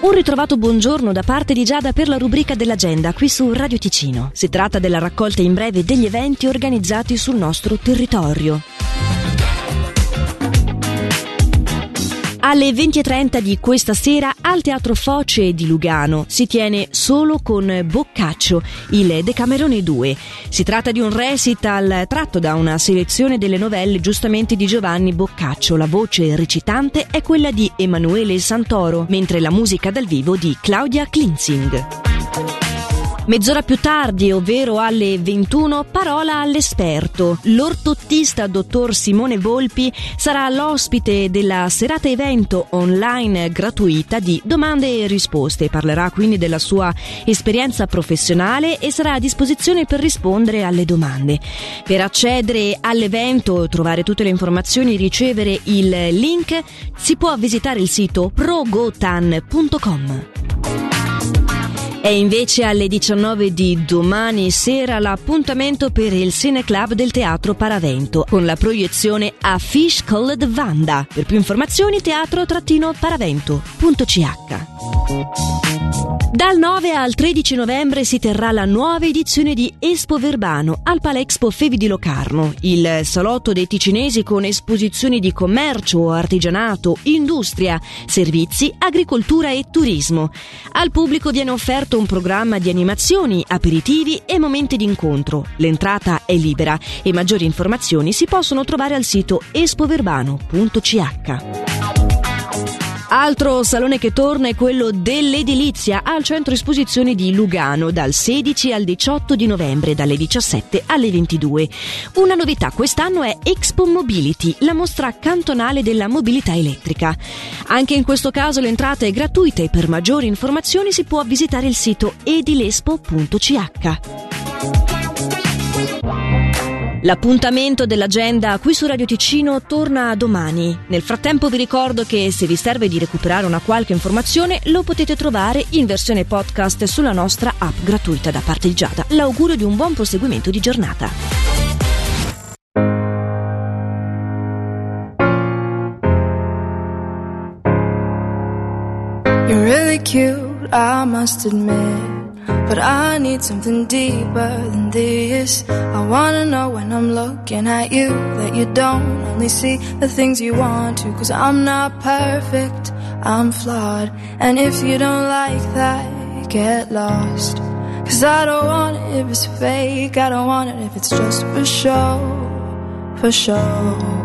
Un ritrovato buongiorno da parte di Giada per la rubrica dell'agenda qui su Radio Ticino. Si tratta della raccolta in breve degli eventi organizzati sul nostro territorio. Alle 20.30 di questa sera al Teatro Foce di Lugano si tiene solo con Boccaccio, il Decamerone 2. Si tratta di un recital tratto da una selezione delle novelle giustamente di Giovanni Boccaccio. La voce recitante è quella di Emanuele Santoro, mentre la musica dal vivo di Claudia Klinzing. Mezz'ora più tardi, ovvero alle 21, parola all'esperto. L'ortottista dottor Simone Volpi sarà l'ospite della serata evento online gratuita di domande e risposte. Parlerà quindi della sua esperienza professionale e sarà a disposizione per rispondere alle domande. Per accedere all'evento, trovare tutte le informazioni e ricevere il link, si può visitare il sito progotan.com. È invece alle 19 di domani sera l'appuntamento per il Cineclub del Teatro Paravento con la proiezione a Fish Called Vanda. Per più informazioni teatro-paravento.ch. Dal 9 al 13 novembre si terrà la nuova edizione di Espo Verbano al Palexpo Fevi di Locarno, il salotto dei ticinesi con esposizioni di commercio, artigianato, industria, servizi, agricoltura e turismo. Al pubblico viene offerto un programma di animazioni, aperitivi e momenti d'incontro. L'entrata è libera e maggiori informazioni si possono trovare al sito espoverbano.ch. Altro salone che torna è quello dell'edilizia al centro esposizioni di Lugano dal 16 al 18 di novembre dalle 17 alle 22. Una novità quest'anno è Expo Mobility, la mostra cantonale della mobilità elettrica. Anche in questo caso l'entrata è gratuita e per maggiori informazioni si può visitare il sito edilespo.ch. L'appuntamento dell'agenda qui su Radio Ticino torna domani. Nel frattempo vi ricordo che se vi serve di recuperare una qualche informazione lo potete trovare in versione podcast sulla nostra app gratuita da parte di Giada. L'augurio di un buon proseguimento di giornata. You're really cute, I must admit. But I need something deeper than this. I wanna know when I'm looking at you that you don't only see the things you want to. Cause I'm not perfect, I'm flawed. And if you don't like that, get lost. Cause I don't want it if it's fake, I don't want it if it's just for show, for show.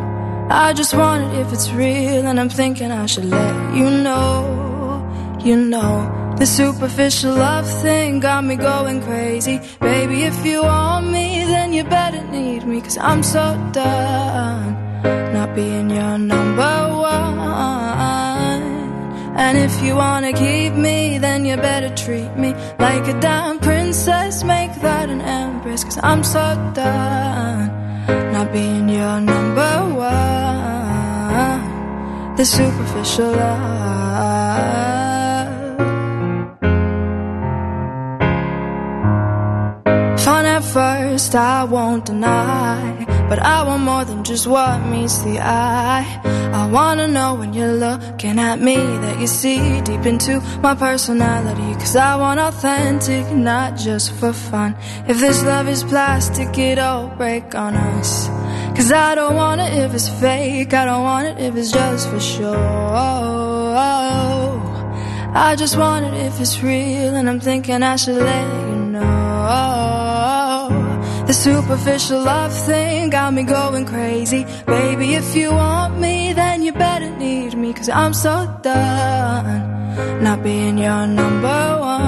I just want it if it's real, and I'm thinking I should let you know, you know. The superficial love thing got me going crazy. Baby, if you want me, then you better need me. Cause I'm so done not being your number one. And if you wanna keep me, then you better treat me like a damn princess. Make that an empress. Cause I'm so done not being your number one. The superficial love. I won't deny. But I want more than just what meets the eye. I wanna know when you're looking at me that you see deep into my personality. Cause I want authentic, not just for fun. If this love is plastic, it'll break on us. Cause I don't want it if it's fake, I don't want it if it's just for show. I just want it if it's real, and I'm thinking I should let you know. The superficial love thing got me going crazy. Baby, if you want me, then you better need me. Cause I'm so done not being your number one.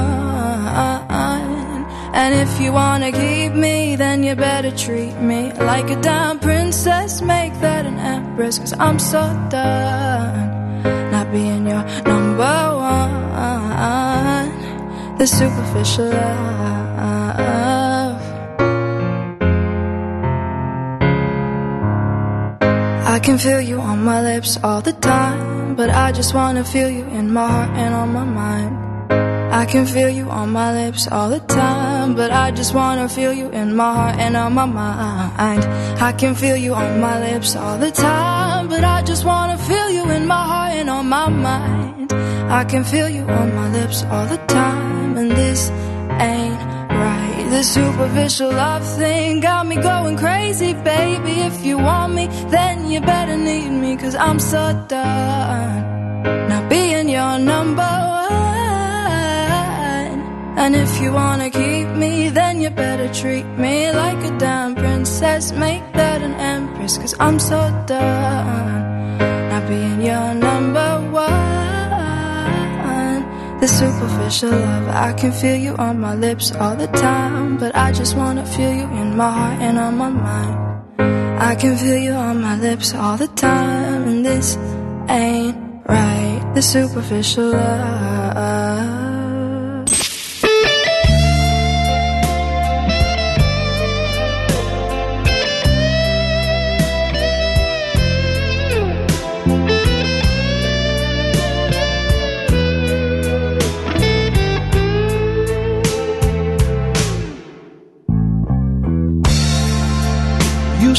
And if you wanna keep me, then you better treat me like a damn princess. Make that an empress. Cause I'm so done not being your number one. The superficial love. Can feel you on my lips all the time, but I just wanna feel you in my heart and on my mind. I can feel you on my lips all the time, but I just wanna feel you in my heart and on my mind. I can feel you on my lips all the time, but I just wanna feel you in my heart and on my mind. I can feel you on my lips all the time, and this ain't. The superficial love thing got me going crazy, baby. If you want me, then you better need me, cause I'm so done. Now being your number one. And if you wanna keep me, then you better treat me like a damn princess. Make that an empress, cause I'm so done. Not being your number. The superficial love, I can feel you on my lips all the time. But I just wanna feel you in my heart and on my mind. I can feel you on my lips all the time. And this ain't right. The superficial love.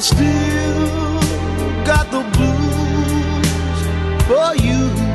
Still got the blues for you.